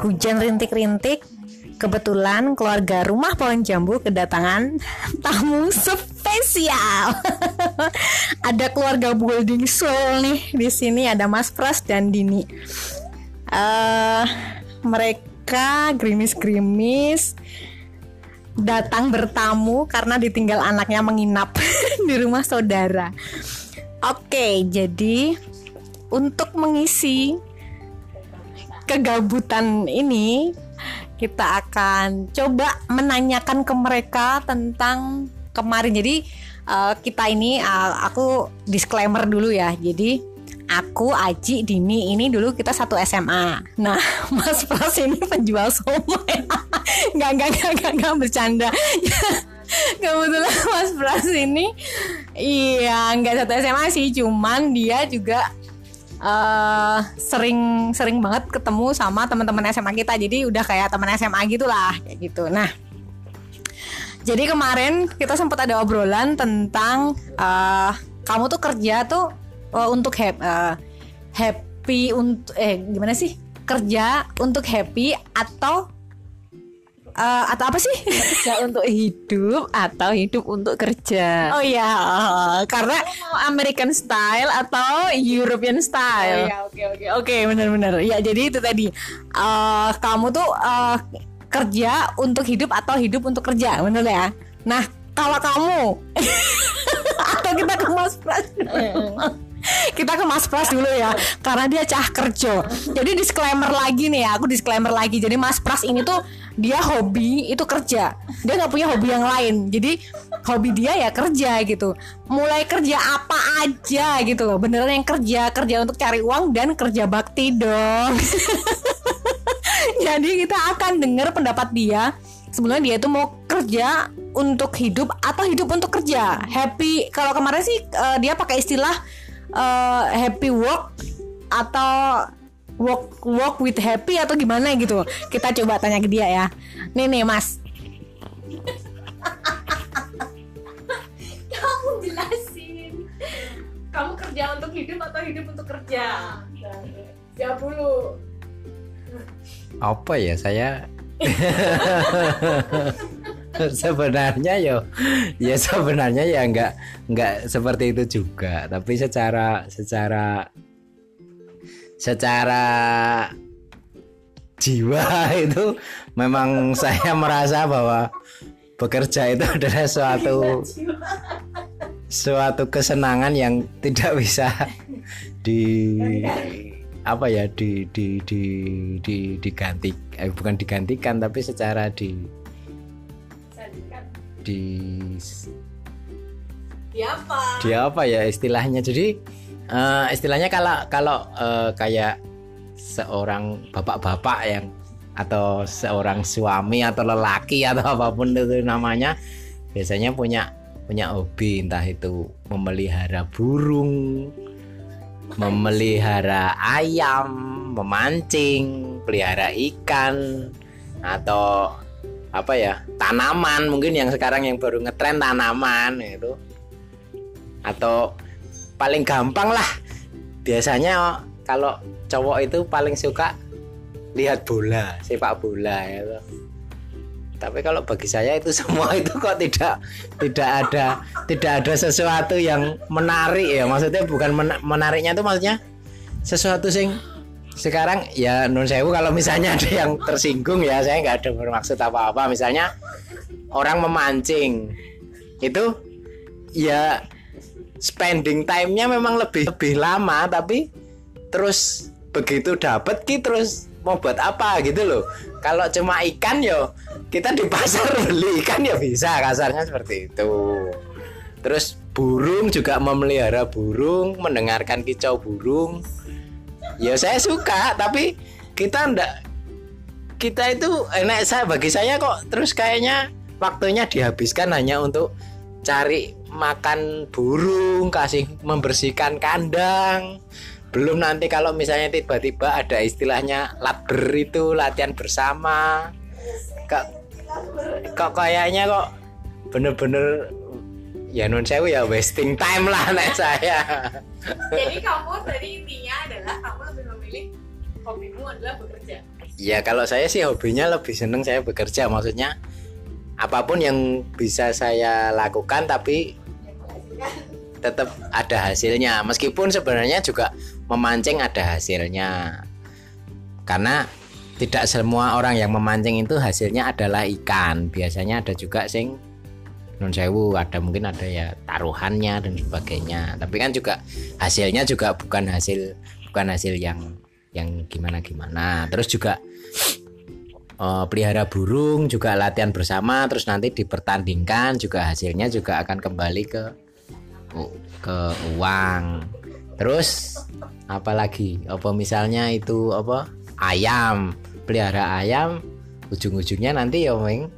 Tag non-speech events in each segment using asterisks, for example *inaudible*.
Hujan rintik-rintik. Kebetulan keluarga rumah pohon jambu kedatangan *laughs* tamu spesial. *laughs* ada keluarga Building Soul nih di sini ada Mas Pras dan Dini. Uh, mereka grimis-grimis datang bertamu karena ditinggal anaknya menginap *laughs* di rumah saudara. Oke, jadi untuk mengisi kegabutan ini kita akan coba menanyakan ke mereka tentang kemarin. Jadi uh, kita ini uh, aku disclaimer dulu ya. Jadi aku Aji Dini ini dulu kita satu SMA. Nah, *laughs* Mas Pras ini penjual somai. *laughs* nggak nggak nggak nggak nggak bercanda. *laughs* Kebetulan Mas Pras ini iya nggak satu SMA sih, cuman dia juga uh, sering sering banget ketemu sama teman-teman SMA kita. Jadi udah kayak teman SMA gitulah kayak gitu. Nah jadi kemarin kita sempat ada obrolan tentang uh, kamu tuh kerja tuh uh, untuk happy, uh, happy untuk eh gimana sih? Kerja untuk happy atau uh, atau apa sih? Kerja untuk hidup atau hidup untuk kerja? Oh iya karena mau American style atau European style. Oh iya oke oke. Oke benar-benar. Ya jadi itu tadi. Uh, kamu tuh uh, kerja untuk hidup atau hidup untuk kerja benar ya? Nah kalau kamu *laughs* atau kita ke Mas Pras kita ke Mas Pras dulu ya karena dia cah kerja. Jadi disclaimer lagi nih ya aku disclaimer lagi. Jadi Mas Pras ini tuh dia hobi itu kerja. Dia nggak punya hobi yang lain. Jadi hobi dia ya kerja gitu. Mulai kerja apa aja gitu loh. Beneran yang kerja kerja untuk cari uang dan kerja bakti dong. *laughs* Jadi kita akan dengar pendapat dia. Sebenarnya dia itu mau kerja untuk hidup atau hidup untuk kerja. Happy. Kalau kemarin sih uh, dia pakai istilah uh, happy work atau work work with happy atau gimana gitu. Kita coba tanya ke dia ya. Nih nih mas. *laughs* Kamu jelasin. Kamu kerja untuk hidup atau hidup untuk kerja? Jawab dulu. Apa ya saya *laughs* *laughs* sebenarnya yo ya sebenarnya ya nggak nggak seperti itu juga. Tapi secara secara secara jiwa *laughs* itu memang saya merasa bahwa bekerja itu *laughs* adalah suatu suatu kesenangan yang tidak bisa di apa ya di di di di diganti eh, bukan digantikan tapi secara di di di apa? Di apa ya istilahnya? Jadi uh, istilahnya kalau kalau uh, kayak seorang bapak-bapak yang atau seorang suami atau lelaki atau *laughs* apa pun itu namanya biasanya punya punya hobi. Entah itu memelihara burung memelihara ayam memancing pelihara ikan atau apa ya tanaman mungkin yang sekarang yang baru ngetren tanaman itu atau paling gampang lah. Biasanya kalau cowok itu paling suka lihat bola sepak bola itu tapi kalau bagi saya itu *laughs* semua itu kok tidak tidak ada tidak ada sesuatu yang menarik ya. Maksudnya bukan menariknya itu maksudnya sesuatu sing sekarang ya non sewu kalau misalnya ada yang tersinggung ya saya nggak ada bermaksud apa-apa. Misalnya orang memancing. Itu ya spending time-nya memang lebih lebih lama tapi terus begitu dapat ki terus mau buat apa gitu loh. Kalau cuma ikan yo kita di pasar *laughs* beli ikan ya bisa kasarnya seperti itu. Terus burung juga memelihara burung mendengarkan kicau burung ya saya suka tapi kita ndak kita itu enak saya bagi saya kok. Terus kayaknya waktunya dihabiskan hanya untuk cari makan burung kasih membersihkan kandang. Belum nanti kalau misalnya tiba-tiba ada istilahnya latber itu latihan bersama. Kok kok kayaknya kok bener-bener ya non sewu ya wasting time lah nek saya jadi kamu dari intinya adalah kamu lebih memilih hobimu adalah bekerja. Ya kalau saya sih hobinya lebih seneng saya bekerja. Maksudnya apa pun yang bisa saya lakukan tapi tetap ada hasilnya. Meskipun sebenarnya juga memancing ada hasilnya. Karena tidak semua orang yang memancing itu hasilnya adalah ikan. Biasanya ada juga sing non sewu ada mungkin ada ya taruhannya dan sebagainya. Tapi kan juga hasilnya juga bukan hasil bukan hasil yang yang gimana gimana. Terus juga eh, pelihara burung juga latihan bersama terus nanti dipertandingkan juga hasilnya juga akan kembali ke ke uang. Terus apalagi apa misalnya itu apa? Ayam pelihara ayam ujung-ujungnya nanti ya meng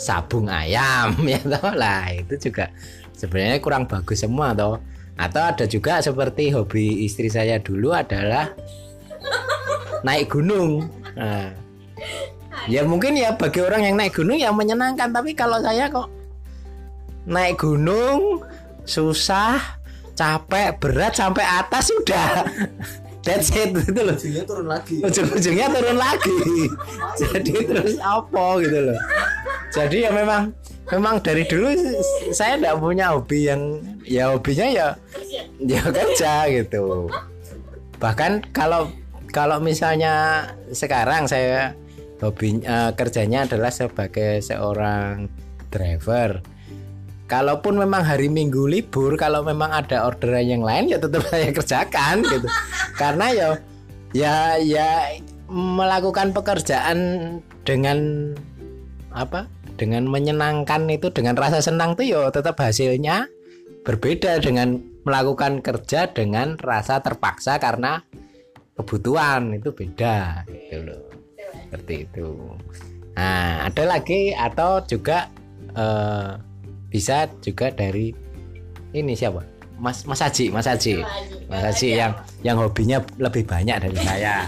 sabung ayam *laughs* ya toh? Lah itu juga sebenarnya kurang bagus semua toh. Atau ada juga seperti hobi istri saya dulu adalah naik gunung. Nah, ya mungkin ya bagi orang yang naik gunung ya menyenangkan tapi kalau saya kok naik gunung susah capek berat sampai atas sudah. *laughs* That's it itu loh. Ujungnya turun lagi. Ujung-ujungnya turun lagi. *laughs* Jadi terus apa gitu loh jadi ya memang memang dari dulu saya tidak punya hobi yang ya hobinya ya ya kerja gitu. Bahkan kalau kalau misalnya sekarang saya hobi eh, kerjanya adalah sebagai seorang driver. Kalaupun memang hari minggu libur kalau memang ada orderan yang lain ya tetap saya kerjakan gitu. Karena ya ya ya melakukan pekerjaan dengan apa dengan menyenangkan itu dengan rasa senang tuh ya tetap hasilnya berbeda dengan melakukan kerja dengan rasa terpaksa karena kebutuhan itu beda gitu loh. Seperti itu. Nah ada lagi atau juga eh, bisa juga dari ini siapa? Mas Mas Haji. Mas Haji. Mas Haji yang yang hobinya lebih banyak dari saya.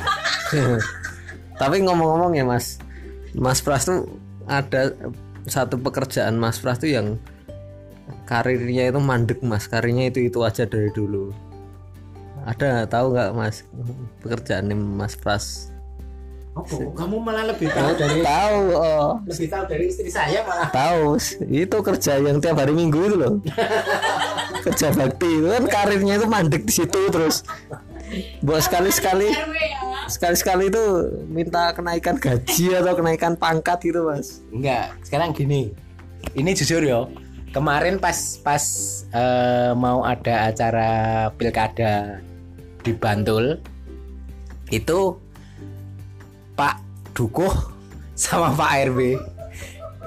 *laughs* Tapi ngomong-ngomong ya mas. Mas Pras tuh ada satu pekerjaan mas Pras tuh yang karirnya itu mandek mas. Karirnya itu itu aja dari dulu. Ada tahu nggak mas pekerjaan mas Pras? Oh, kamu malah lebih tahu dari tahu oh. lebih tahu dari istri saya malah. Tahu itu kerja yang tiap hari minggu itu loh. *laughs* Kerja bakti itu kan karirnya itu mandek di situ terus. Buat sekali sekali RW ya sekali sekali itu minta kenaikan gaji atau kenaikan pangkat gitu mas. Enggak sekarang gini. Ini jujur yo kemarin pas pas eh, mau ada acara pilkada di Bantul itu Pak Dukuh sama Pak RW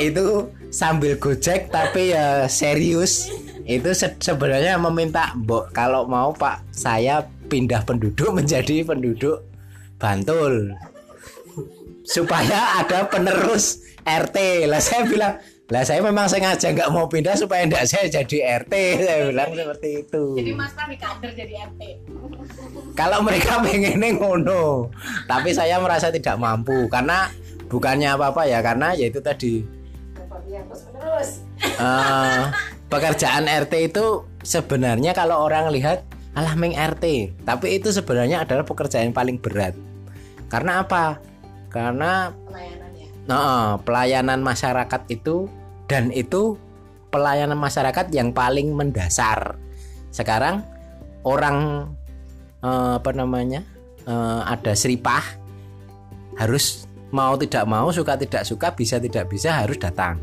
itu sambil gojek tapi ya serius. Itu se- sebenarnya meminta mbok kalau mau Pak saya pindah penduduk *laughs* menjadi penduduk Bantul. Supaya ada penerus RT lah saya bilang lah saya memang sengaja nggak mau pindah supaya tidak saya jadi RT saya bilang seperti itu. Jadi mas Pram di kader jadi RT kalau mereka pengennya ngono. Tapi saya merasa tidak mampu. Karena bukannya apa-apa ya karena ya itu tadi. Eh, pekerjaan RT itu sebenarnya kalau orang lihat alah meng RT tapi itu sebenarnya adalah pekerjaan yang paling berat karena apa? Karena pelayanan ya Nah, pelayanan masyarakat itu dan itu pelayanan masyarakat yang paling mendasar. Sekarang orang eh, apa namanya eh, ada seripah harus mau tidak mau suka tidak suka bisa tidak bisa harus datang.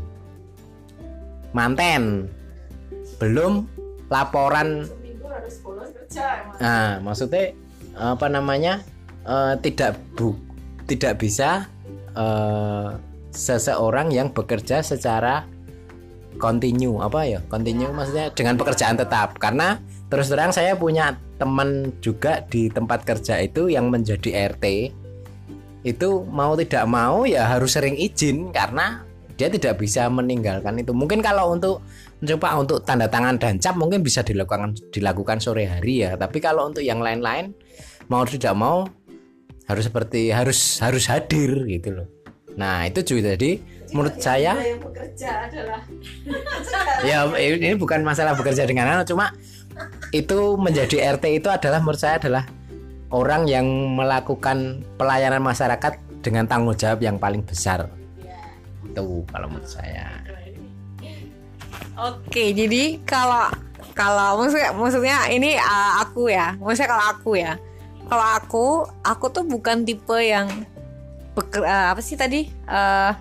Manten. Belum laporan. Nah, maksudnya apa namanya eh, tidak bu tidak bisa eh, seseorang yang bekerja secara kontinu apa ya? Kontinu maksudnya dengan pekerjaan tetap. Karena terus terang saya punya teman juga di tempat kerja itu yang menjadi RT itu mau tidak mau ya harus sering izin karena dia tidak bisa meninggalkan itu. Mungkin kalau untuk coba untuk tanda tangan dan cap mungkin bisa dilakukan dilakukan sore hari ya. Tapi kalau untuk yang lain-lain mau tidak mau harus seperti harus harus hadir gitu loh. Nah itu juga jadi menurut saya yang bekerja adalah *laughs* ya ini bukan masalah bekerja dengan anak cuma itu menjadi RT itu adalah menurut saya adalah orang yang melakukan pelayanan masyarakat dengan tanggung jawab yang paling besar. Itu kalau menurut saya. Oke, jadi kalau kalau maksudnya maksudnya ini uh, aku ya, maksudnya kalau aku ya, kalau aku aku tuh bukan tipe yang beker, uh, apa sih tadi? Uh,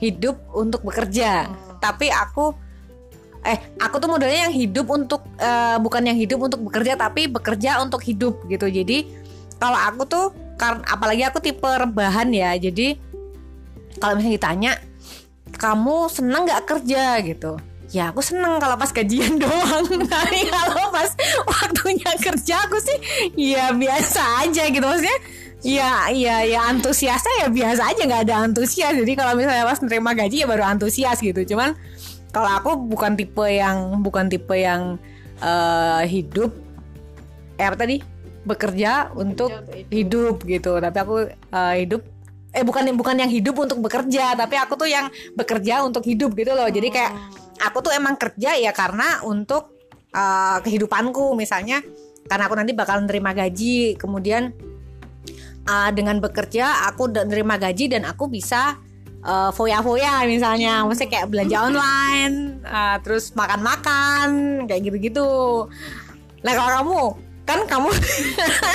hidup untuk bekerja, tapi aku eh aku tuh modelnya yang hidup untuk uh, bukan yang hidup untuk bekerja tapi bekerja untuk hidup gitu. Jadi kalau aku tuh karena apalagi aku tipe rebahan ya, jadi kalau misalnya ditanya kamu seneng nggak kerja? gitu ya aku seneng kalau pas gajian *laughs* doang. Tapi kalau pas waktunya kerja aku sih ya biasa aja gitu. Maksudnya ya ya ya antusiasnya ya biasa aja nggak ada antusias. Jadi kalau misalnya pas nerima gaji ya baru antusias gitu. Cuman kalau aku bukan tipe yang bukan tipe yang eh, hidup eh apa tadi? Bekerja untuk hidup gitu. Tapi aku eh, hidup eh bukan bukan yang hidup untuk bekerja. Tapi aku tuh yang bekerja untuk hidup gitu loh. Jadi kayak aku tuh emang kerja ya karena untuk uh, kehidupanku. Misalnya karena aku nanti bakal nerima gaji kemudian uh, dengan bekerja aku nerima gaji dan aku bisa uh, foya-foya misalnya. Maksudnya kayak belanja online uh, terus makan-makan kayak gitu-gitu. Nah kalau kamu kan kamu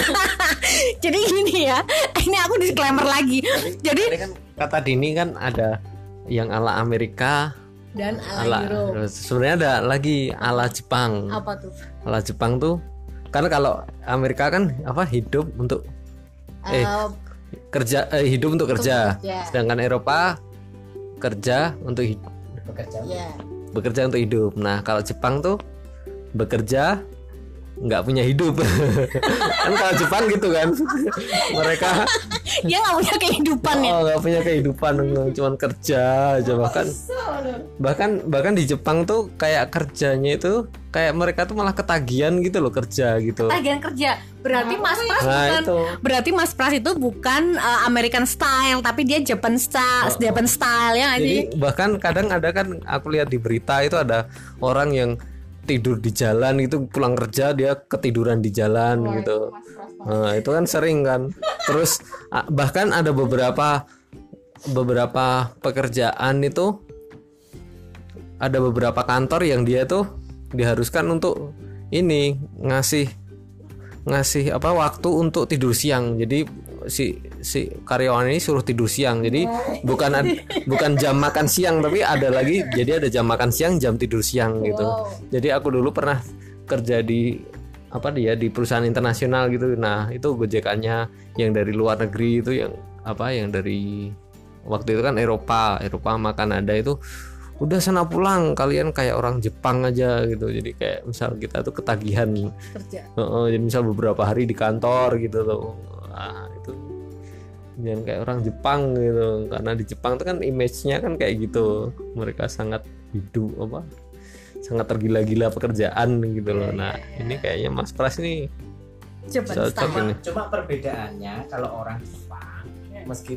*laughs* jadi gini ya ini aku disclaimer lagi. Jadi Tadi kan kata Dini kan ada yang ala Amerika, dan ala sebenarnya ada lagi ala Jepang. apa tuh Ala Jepang tuh kan kalau Amerika kan apa hidup untuk eh Eh, kerja eh, hidup untuk kerja. kerja. Sedangkan Eropa kerja untuk hidup, Bekerja. ya bekerja untuk hidup. Nah, kalau Jepang tuh bekerja nggak punya hidup. *laughs* kan kalau Jepang gitu kan. Mereka *laughs* dia nggak punya kehidupan ya? Oh nggak punya kehidupan. Cuman kerja aja. Bahkan bahkan bahkan di Jepang tuh kayak kerjanya itu kayak mereka tuh malah ketagihan gitu loh kerja gitu. Tagihan kerja. Berarti mas pras nah bukan itu. berarti mas pras itu bukan uh, American style tapi dia Japan style Japan style ya jadi bahkan kadang ada kan aku lihat di berita itu ada orang yang tidur di jalan itu pulang kerja dia ketiduran di jalan gitu. nah, itu kan sering kan. Terus ah, bahkan ada beberapa beberapa pekerjaan itu ada beberapa kantor yang dia tuh diharuskan untuk ini ngasih ngasih apa waktu untuk tidur siang. Jadi si si karyawan ini suruh tidur siang. Jadi bukan ad- bukan jam makan siang tapi ada lagi jadi ada jam makan siang jam tidur siang gitu. Jadi aku dulu pernah kerja di apa dia di perusahaan internasional gitu. Nah itu gojekannya yang dari luar negeri itu yang apa yang dari waktu itu kan Eropa Eropa sama Kanada itu udah sana pulang kalian kayak orang Jepang aja gitu. Jadi kayak misal kita tuh ketagihan. Kerja. Heeh, jadi misal beberapa hari di kantor gitu loh Wah, itu jangan kayak orang Jepang gitu. Karena di Jepang tuh kan image-nya kan kayak gitu. Mereka sangat hidup apa sangat tergila-gila pekerjaan gitu loh. Nah ini kayaknya Mas Pras ini Japan cocok ini Cuma perbedaannya kalau orang Jepang meski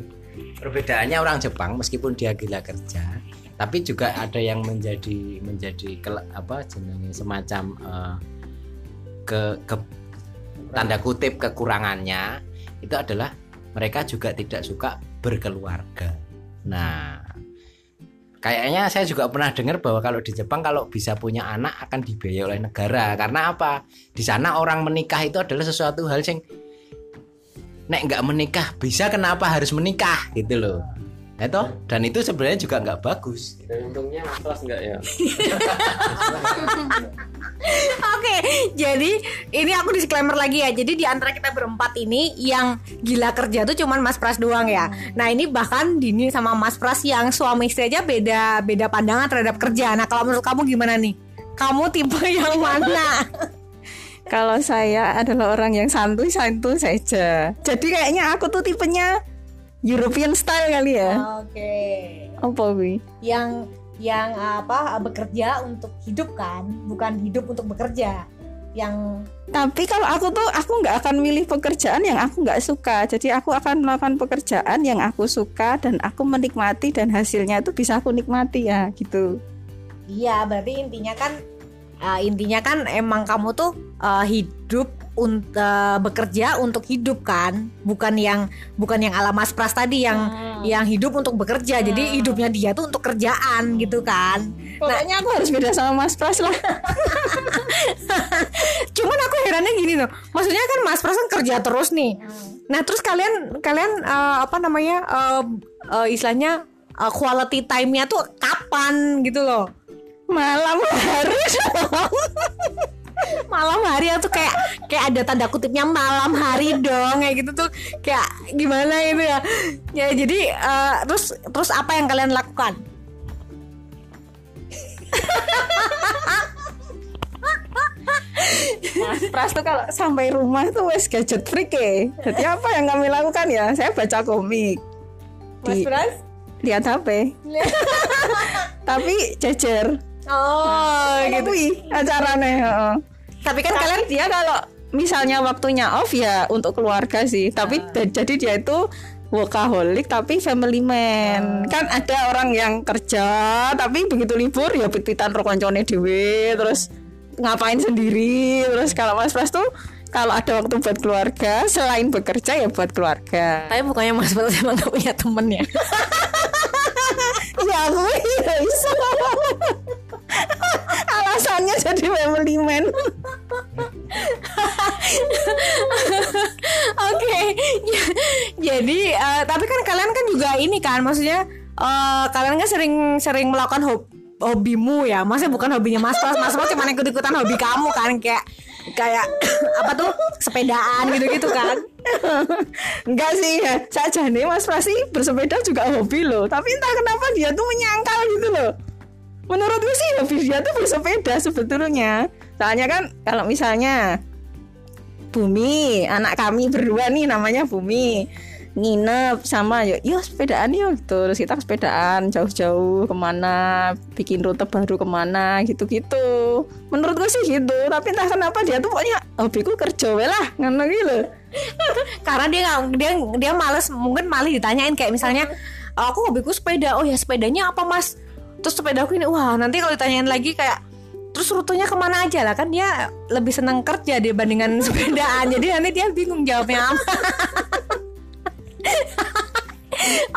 perbedaannya orang Jepang meskipun dia gila kerja tapi juga ada yang menjadi menjadi kele- apa jenenge semacam eh, ke, ke tanda kutip kekurangannya itu adalah mereka juga tidak suka berkeluarga. Nah, kayaknya saya juga pernah dengar bahwa kalau di Jepang kalau bisa punya anak akan dibiayai oleh negara karena apa? Di sana orang menikah itu adalah sesuatu hal yang nek nggak menikah bisa kenapa harus menikah gitu loh. Itu dan itu sebenarnya juga nggak bagus. dan untungnya enggak ya *laughs* jadi ini aku disclaimer lagi ya. Jadi di antara kita berempat ini yang gila kerja tuh cuman Mas Pras doang ya. Nah ini bahkan Dini sama Mas Pras yang suami istri aja beda beda pandangan terhadap kerja. Nah kalau menurut kamu gimana nih? Kamu tipe *laughs* yang mana? Kalau saya adalah orang yang santuy santuy saja. Jadi kayaknya aku tuh tipenya European style kali ya. Oke. Apa wi? Yang yang apa bekerja untuk hidup kan, bukan hidup untuk bekerja. Yang Tapi kalau aku tuh aku nggak akan milih pekerjaan yang aku nggak suka. Jadi aku akan melakukan pekerjaan yang aku suka dan aku menikmati dan hasilnya itu bisa aku nikmati ya gitu. Iya, berarti intinya kan uh, intinya kan emang kamu tuh uh, hidup untuk bekerja untuk hidup kan bukan yang bukan yang ala Mas Pras tadi yang yang hidup untuk bekerja jadi hidupnya dia tuh untuk kerjaan gitu kan Pokoknya aku harus beda sama Mas Pras lah. *laughs* herannya gini loh maksudnya kan Mas Pras kan kerja terus nih. Nah terus kalian kalian eh, apa namanya eh, eh, istilahnya eh, quality time-nya tuh kapan gitu loh. Malam harus. *laughs* malam hari tuh kayak kayak ada tanda kutipnya malam hari dong kayak gitu tuh. Kayak gimana itu ya. Ya jadi eh, terus terus apa yang kalian lakukan *laughs* Mas Pras tuh kalau sampai rumah tuh wes gadget freak ya. Jadi apa yang kami lakukan ya? Saya baca komik. Mas Di- Pras lihat HP. *laughs* Tapi jejer. oh gitu Wih, acaranya. heeh. tapi kan Tapi kalian dia kalau misalnya waktunya off ya untuk keluarga sih. Tapi da- jadi dia itu workaholic tapi family man. Kan ada orang yang kerja tapi begitu libur ya pititan ro koncone dhewe terus ngapain sendiri. Terus kalau Mas Pras tuh kalau ada waktu buat keluarga selain bekerja ya buat keluarga. tapi bukannya Mas Pras emang gak punya temen ya ya aku ya bisa. Alasannya jadi family man. Oke, jadi eh, tapi kan kalian kan juga ini kan, maksudnya eh, kalian kan sering-sering melakukan hob hobimu ya, maksudnya bukan hobinya Mas Pras, Mas Pras cuma ikut-ikutan hobi kamu kan, kayak kayak *clears throat* apa tuh sepedaan gitu-gitu kan? Enggak sih ya. Saja nih Mas Pras sih bersepeda juga hobi loh. Tapi entah kenapa dia tuh menyangkal gitu loh. Menurutku sih hobi dia tuh bersepeda sebetulnya. Soalnya kan kalau misalnya Bumi, anak kami berdua nih namanya Bumi nginep sama yuk, yuk sepedaan yuk gitu. terus kita sepedaan jauh-jauh ke mana bikin rute baru ke mana gitu-gitu menurutku sih gitu tapi entah kenapa dia tuh pokoknya hobiku kerja lah ngono gitu. *laughs* Karena dia nggak dia dia males mungkin malah ditanyain kayak misalnya *laughs* aku hobiku sepeda, oh ya sepedanya apa Mas? Terus sepeda aku ini, wah nanti kalau ditanyain lagi kayak terus rutenya ke mana aja lah kan dia lebih seneng kerja dibandingkan *laughs* sepedaan jadi nanti dia bingung jawabnya apa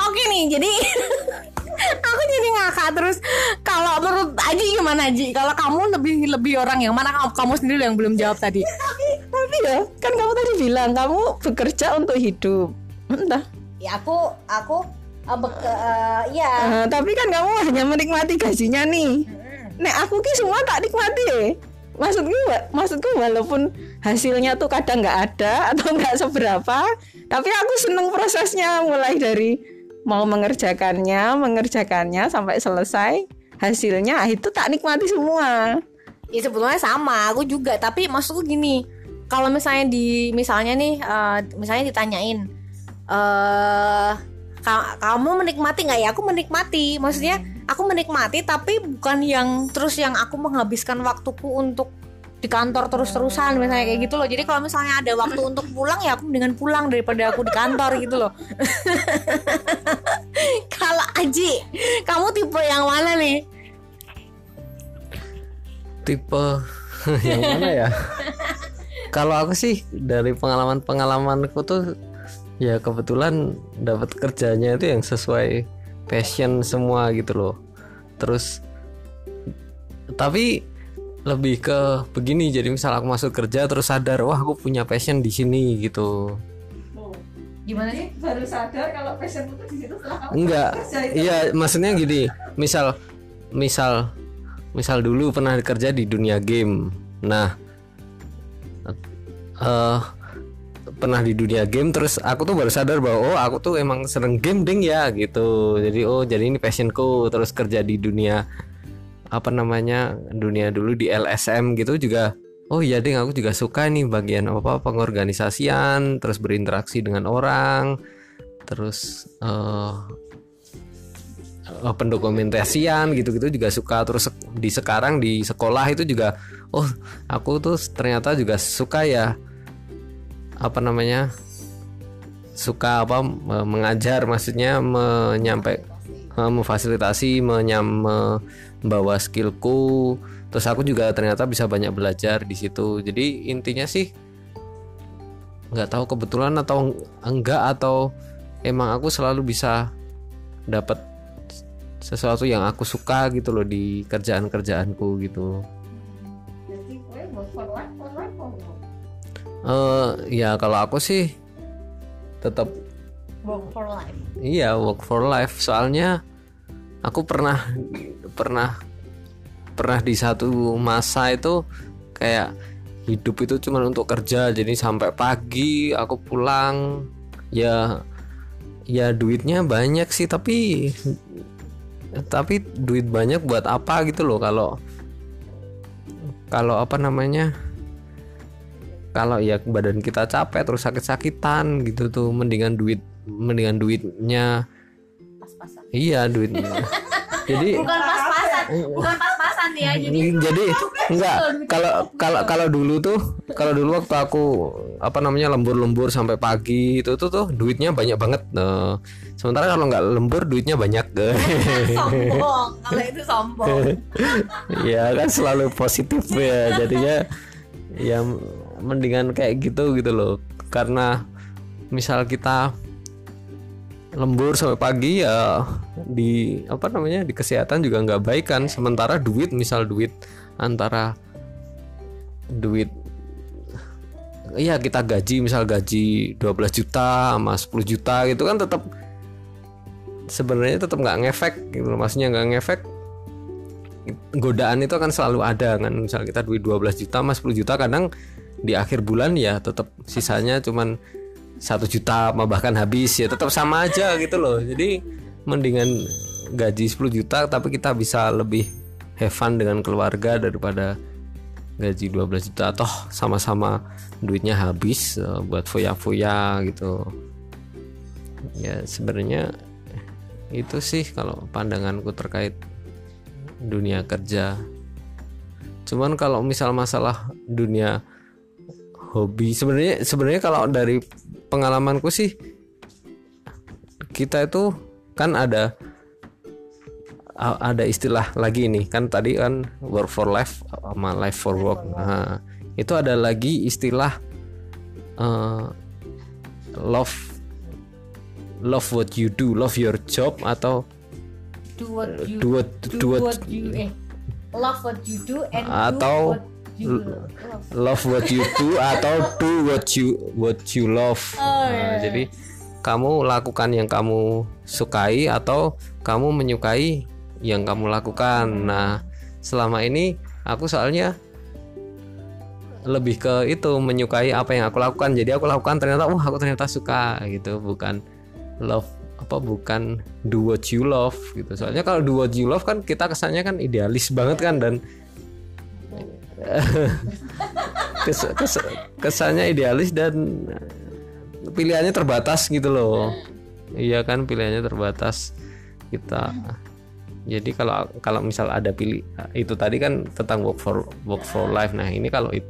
oke nih jadi *laughs* aku jadi ngakak terus kalau menurut Aji gimana Aji kalau kamu lebih lebih orang yang mana kamu, sendiri yang belum jawab tadi *laughs* Tapi ya, kan kamu tadi bilang kamu bekerja untuk hidup. Entah. ya aku aku uh, beke, uh, ya Eh, tapi kan kamu hanya menikmati gajinya nih. Nek aku ki semua tak nikmati ya. Maksudku, wa- maksudku walaupun hasilnya tuh kadang nggak ada *laughs* atau nggak seberapa, tapi aku seneng prosesnya mulai dari mau mengerjakannya, mengerjakannya sampai selesai hasilnya ah, itu tak nikmati semua. Ya sebetulnya sama, aku juga. Tapi maksudku gini, kalau misalnya di misalnya nih, eh, misalnya ditanyain, eh ka- kamu menikmati nggak ya? Aku menikmati. Maksudnya aku menikmati, tapi bukan yang terus yang aku menghabiskan waktuku untuk di kantor terus-terusan misalnya kayak gitu loh. Jadi kalau misalnya ada waktu *laughs* untuk pulang ya aku dengan pulang daripada aku di kantor gitu loh. *laughs* kalau Aji, kamu tipe yang mana nih? tipe *laughs* yang mana ya kalau aku sih dari pengalaman pengalamanku tuh ya kebetulan dapat kerjanya itu yang sesuai passion semua gitu loh terus tapi lebih ke begini jadi misal aku masuk kerja terus sadar wah aku punya passion di sini gitu Gimana sih? Baru sadar kalau passion itu di situ setelah kamu enggak kerja itu. iya maksudnya gini misal misal misal dulu pernah kerja di dunia game nah eh pernah di dunia game terus aku tuh baru sadar bahwa oh aku tuh emang seneng game ding ya gitu. Jadi oh jadi ini passionku terus kerja di dunia apa namanya dunia dulu di LSM gitu juga. Oh iya ding aku juga suka nih bagian apa pengorganisasian terus berinteraksi dengan orang terus eh eh, pendokumentasian gitu-gitu juga suka. Terus di sekarang di sekolah itu juga oh aku tuh ternyata juga suka ya apa namanya suka apa me- mengajar maksudnya menyampai memfasilitasi menyam membawa skillku. Terus aku juga ternyata bisa banyak belajar di situ. Jadi intinya sih nggak tahu kebetulan atau enggak atau emang aku selalu bisa dapat sesuatu yang aku suka gitu loh di kerjaan kerjaanku gitu eh ya kalau aku sih tetap Work for life. Iya work for life. Soalnya aku pernah pernah pernah di satu masa itu kayak hidup itu cuma untuk kerja. Jadi sampai pagi aku pulang ya ya duitnya banyak sih. Tapi tapi duit banyak buat apa gitu loh. Kalau kalau apa namanya kalau ya badan kita capek terus sakit-sakitan gitu tuh mendingan duit mendingan duitnya Pas-pasan. iya duitnya *laughs* jadi Bukan pas-pasan, bukan pas-pasan ya. Jadi jadi *laughs* enggak kalau kalau kalau dulu tuh kalau dulu waktu aku apa namanya lembur-lembur sampai pagi itu tuh tuh duitnya banyak banget nah, sementara kalau nggak lembur duitnya banyak *laughs* sombong. Kalau itu sombong. ya kan selalu positif ya jadinya ya mendingan kayak gitu gitu loh. Karena misal kita lembur sampai pagi ya di apa namanya di kesehatan juga nggak baik kan. Sementara duit misal duit antara duit iya kita gaji misal gaji 12 juta sama 10 juta gitu kan tetap sebenarnya tetap nggak ngefek gitu maksudnya nggak ngefek godaan itu akan selalu ada kan. Misal kita duit 12 juta mas 10 juta kadang di akhir bulan ya tetap sisanya cuman satu juta bahkan habis ya tetap sama aja gitu loh. Jadi mendingan gaji 10 juta tapi kita bisa lebih have fun dengan keluarga daripada gaji 12 juta. Toh sama-sama duitnya habis eh, buat foya-foya gitu. Ya sebenarnya itu sih kalau pandanganku terkait dunia kerja. Cuman kalau misal masalah dunia hobi. Sebenarnya sebenarnya kalau dari pengalamanku sih kita itu kan ada ada istilah lagi nih kan tadi kan work for life sama life for work. Nah itu ada lagi istilah eh, love love what you do love your job atau Do what you do what do, do what what you eh love what you do and Atau do what you love. love what you do atau do what you what you love. Oh, Nah, jadi kamu lakukan yang kamu sukai atau kamu menyukai yang kamu lakukan. Nah, selama ini aku soalnya lebih ke itu menyukai apa yang aku lakukan. Jadi aku lakukan ternyata wah aku ternyata suka gitu, bukan love apa bukan do what you love gitu. Soalnya kalau do what you love kan kita kesannya kan idealis banget kan dan kes, kes- kesannya idealis dan pilihannya terbatas gitu loh. Iya kan pilihannya terbatas. Kita jadi kalau kalau misal ada pilih itu tadi kan tentang work for work for life. Nah ini kalau it-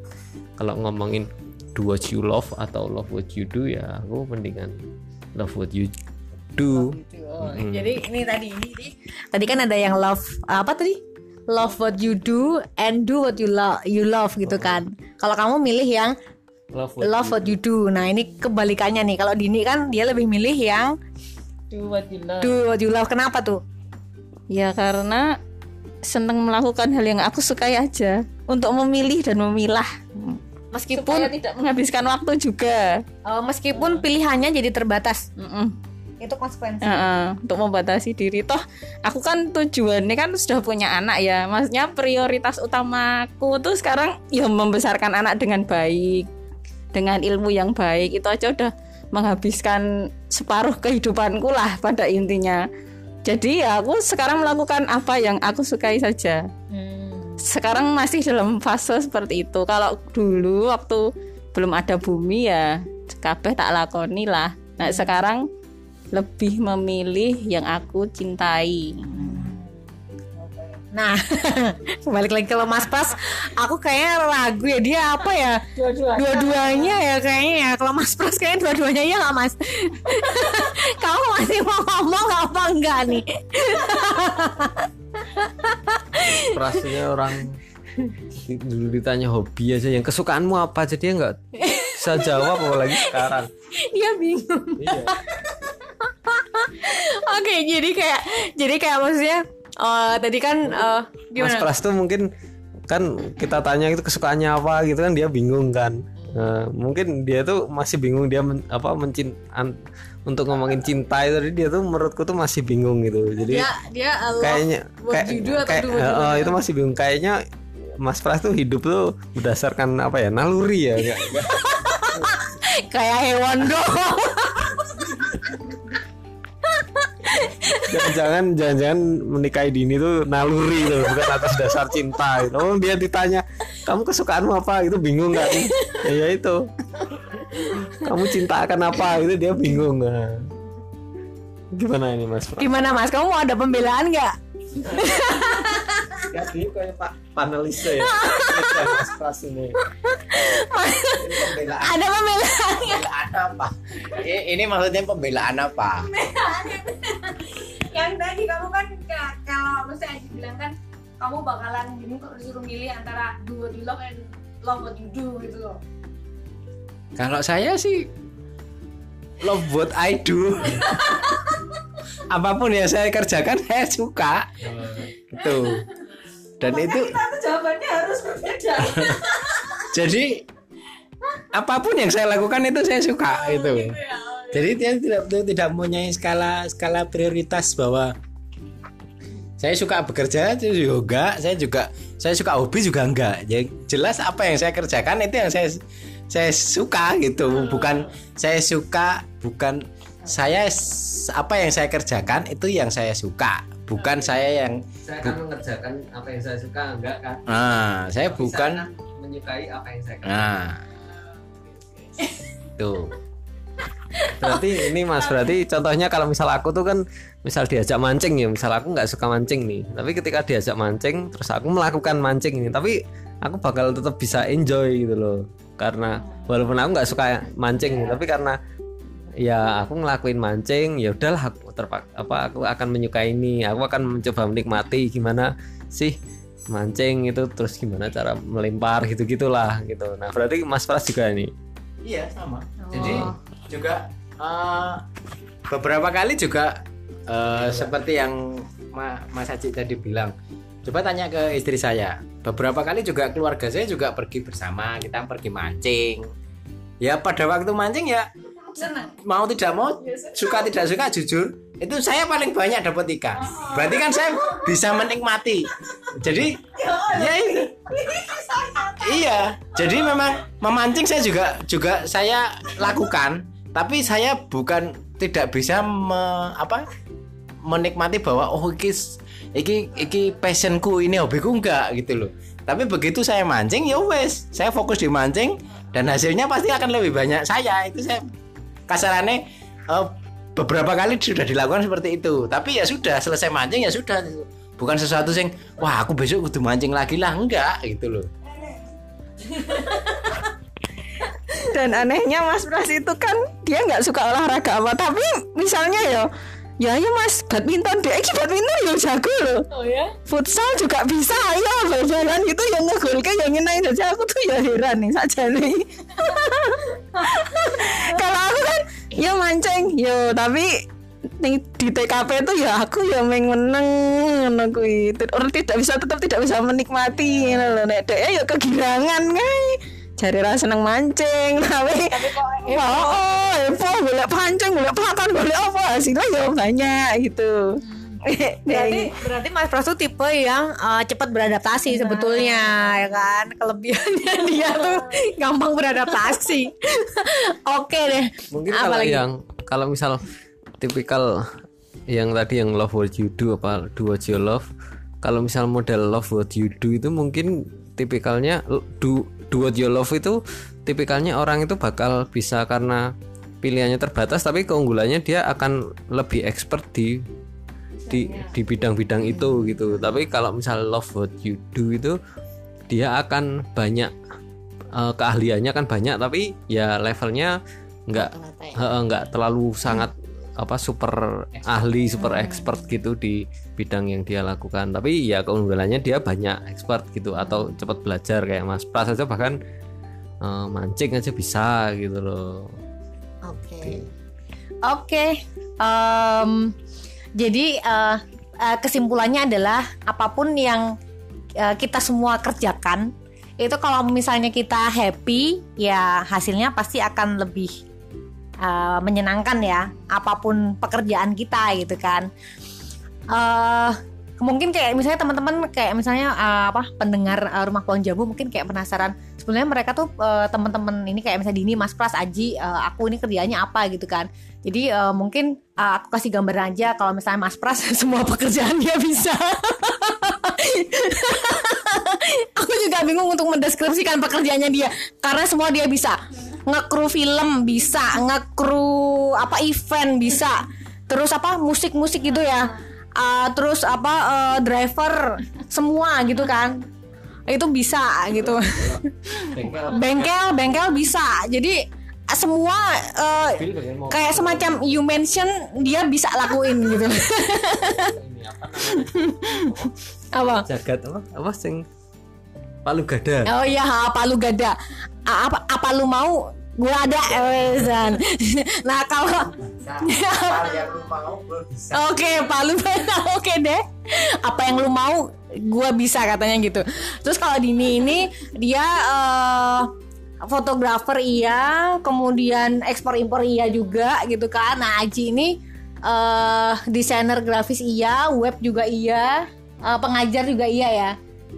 kalau ngomongin do what you love atau love what you do ya aku mendingan love what you do. Oh, Jadi ini tadi ini ini. tadi kan ada yang love apa tadi? Love what you do and do what you love you love gitu kan. Kalau kamu milih yang love what love what you do. Nah, ini kebalikannya nih. Kalau Dini kan dia lebih milih yang Do what you love. do what you love. Kenapa tuh? Ya karena seneng melakukan hal yang aku sukai aja untuk memilih dan memilah Meskipun supaya tidak menghabiskan waktu juga eh, meskipun pilihannya jadi terbatas. Mm-mm. Itu konsekuensi. Heeh, untuk membatasi diri. Toh aku kan tujuannya kan sudah punya anak ya. Maksudnya prioritas utamaku tuh sekarang ya membesarkan anak dengan baik. Dengan ilmu yang baik. Itu aja udah menghabiskan separuh kehidupanku lah pada intinya. Jadi ya aku sekarang melakukan apa yang aku sukai saja. Hmm. sekarang masih dalam fase seperti itu. Kalau dulu waktu belum ada bumi ya kabeh tak lakoni lah. Nah sekarang lebih memilih yang aku cintai. Nah, *laughs* balik lagi ke Mas Pras, aku kayaknya ragu ya. Dia apa ya? Dua-duanya. Ya kayaknya ya. Kalau Mas Pras kayaknya dua-duanya ya nggak Mas? *laughs* Kamu masih mau ngomong apa enggak nih? Rasanya orang dulu ditanya hobi aja. Yang kesukaanmu apa jadi ya nggak bisa jawab apalagi sekarang. Dia bingung. Iya *laughs* oke jadi kayak jadi kayak maksudnya eh, tadi kan Mas gimana? Pras tuh mungkin kan kita tanya itu kesukaannya apa gitu kan dia bingung kan. Nah, mungkin dia tuh masih bingung dia men- apa mencin an- untuk ngomongin cinta itu tadi dia tuh menurutku tuh masih bingung gitu. Jadi dia dia kayaknya kayak, kayak- eh, do? itu masih bingung. Kayaknya Mas Pras tuh hidup tuh berdasarkan apa ya naluri ya kayak *laughs* hewan dong jangan-jangan jangan-jangan menikahi dini tuh naluri tuh bukan atas dasar cinta gitu. Oh dia ditanya kamu kesukaanmu apa? Itu bingung kan? Ya, ya itu. Kamu cinta akan apa? Itu dia bingung. Nah. gimana ini mas? Gimana mas? Kamu mau ada pembelaan nggak? Ya, kayak pak panelis ya. Mas Pras ini ada pembelaan nggak? Pembelaan apa? Ini maksudnya pembelaan apa? Yang tadi kamu kan ka- kalau misalnya Aji bilang kan kamu bakalan bingung kalau disuruh milih antara do what you love and love what you do gitu loh Kalau saya sih love what I do. Apa pun yang saya kerjakan saya suka. Gitu. Dan itu kita jawabannya harus berbeda *laughs* jadi apa pun yang saya lakukan itu saya suka itu. Jadi dia tidak tidak mempunyai skala skala prioritas bahwa saya suka bekerja itu juga saya juga saya suka hobi juga enggak. Jadi jelas apa yang saya kerjakan itu yang saya saya suka gitu. Bukan saya suka bukan saya apa yang saya kerjakan itu yang saya suka. Bukan saya yang saya akan mengerjakan apa yang saya suka enggak kan? Ah saya bukan menyukai apa yang saya nah tuh berarti ini mas berarti contohnya kalau misal aku tuh kan misal diajak mancing ya misal aku nggak suka mancing nih. Tapi ketika diajak mancing terus aku melakukan mancing ini tapi aku bakal tetap bisa enjoy gitu loh. Karena walaupun aku nggak suka mancing nih, tapi karena ya aku ngelakuin mancing ya udahlah aku terpak apa aku akan menyukai ini. Aku akan mencoba menikmati gimana sih mancing itu terus gimana cara melempar gitu gitulah gitu. Nah berarti mas Pras juga nih Iya sama. Jadi juga eh, beberapa kali juga eh, seperti yang Ma- Mas Haji tadi bilang. Coba tanya ke istri saya. Beberapa kali juga keluarga saya juga pergi bersama. Kita pergi mancing. Ya pada waktu mancing ya senang. Mau tidak mau suka tidak suka jujur. Itu saya paling banyak dapat ikan berarti kan saya bisa menikmati. Jadi ya itu. Iya. Jadi memang memancing saya juga juga saya lakukan. Tapi saya bukan tidak bisa me- apa menikmati bahwa oh iki iki iki passionku ini hobiku enggak gitu loh. Tapi begitu saya mancing ya wes. Saya fokus di mancing dan hasilnya pasti akan lebih banyak. Saya itu saya kasarannya eh, beberapa kali sudah dilakukan seperti itu. Tapi ya sudah selesai mancing ya sudah. Bukan sesuatu yang wah aku besok kudu mancing lagi lah. Enggak gitu loh. Dan anehnya Mas Pras itu kan dia nggak suka olahraga apa, tapi misalnya ya, ya ya Mas badminton deh, iki badminton ya jago loh. oh ya Futsal juga bisa, ayo bal-balan gitu yang ngegolke yang ngenain aja aku tuh ya heran nih saja nih. *laughs* Kalau aku kan ya mancing, yo tapi ning di TKP itu ya aku ya main meneng ngono kuwi. Orang tidak bisa tetap tidak bisa menikmati ngono lho nek dhek ya kegirangan kae. Jare ra seneng mancing *laughs* tapi oh, oh, epo golek pancing, golek pakan, golek apa hasilnya ya banyak gitu. *laughs* Berarti berarti Mas Pras tuh tipe yang eh, cepat beradaptasi sebetulnya ya kan. Kelebihannya *laughs* dia tuh gampang beradaptasi. Oke deh. mungkin kalau Apalagi? yang kalau misal tipikal yang tadi yang love what you do apa do what you love kalau misal model love what you do itu mungkin tipikalnya do do what you love itu tipikalnya orang itu bakal bisa karena pilihannya terbatas tapi keunggulannya dia akan lebih expert di di di bidang-bidang itu gitu. Tapi kalau misal love what you do itu dia akan banyak eh, keahliannya kan banyak tapi ya levelnya nggak Heeh, nggak terlalu sangat apa super ahli super expert gitu di bidang yang dia lakukan tapi ya keunggulannya dia banyak expert gitu atau cepat belajar kayak Mas Pras aja bahkan eh, mancing aja bisa gitu loh Oke. Oke. em, jadi eh, eh, kesimpulannya adalah apa pun yang eh, kita semua kerjakan itu kalau misalnya kita happy ya hasilnya pasti akan lebih eh, menyenangkan ya apa pun pekerjaan kita gitu kan. Eh mungkin kayak misalnya teman-teman kayak misalnya eh, apa pendengar eh, rumah pohon jambu mungkin kayak penasaran sebenarnya mereka tuh eh, teman-teman ini kayak misalnya Dini, Mas Pras, Aji, eh, aku ini kerjaannya apa gitu kan. Jadi eh, mungkin eh, aku kasih gambaran aja kalau misalnya Mas Pras *laughs* semua pekerjaan dia bisa. *laughs* aku juga bingung untuk mendeskripsikan pekerjaannya dia karena semua dia bisa. Ngekru film bisa, ngekru apa event bisa. Terus apa musik-musik gitu ya. Ah, terus apa eh, driver semua gitu kan. Itu bisa gitu. Bengkel. Bengkel bisa. Jadi semua eh, kayak semacam you mention dia bisa lakuin gitu. *laughs* Apa? Jagat apa? Apa sing? Palu gada? Oh iya apa lu gada apa apa lu mau gua ada eh, Zan. *laughs* nah kalau Oke, Palu *laughs* Oke deh. Apa yang lu mau, gua bisa katanya gitu. Terus kalau Dini ini dia eh, fotografer iya, kemudian ekspor impor iya juga gitu kan. Nah, Aji ini eh desainer grafis iya, web juga iya, eh, pengajar juga iya ya.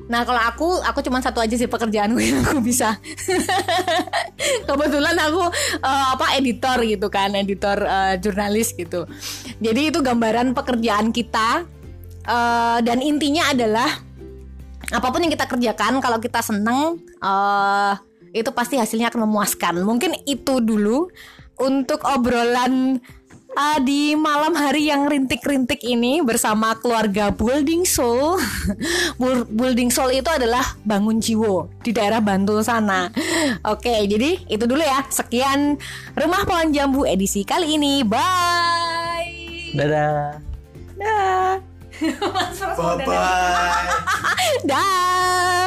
Nah kalau aku, aku cuma satu aja sih pekerjaanku yang aku bisa. *laughs* Kebetulan aku eh, apa editor gitu kan, editor eh, jurnalis gitu. Jadi itu gambaran pekerjaan kita Eh, dan intinya adalah apa pun yang kita kerjakan kalau kita seneng eh itu pasti hasilnya akan memuaskan. Mungkin itu dulu untuk obrolan eh, di malam hari yang rintik-rintik ini bersama keluarga Building Soul. *laughs* Building Soul itu adalah bangun jiwo di daerah Bantul sana. Oke, jadi itu dulu ya. Sekian Rumah Pohon Jambu edisi kali ini. Bye. dadah Dah. bye bye Dah.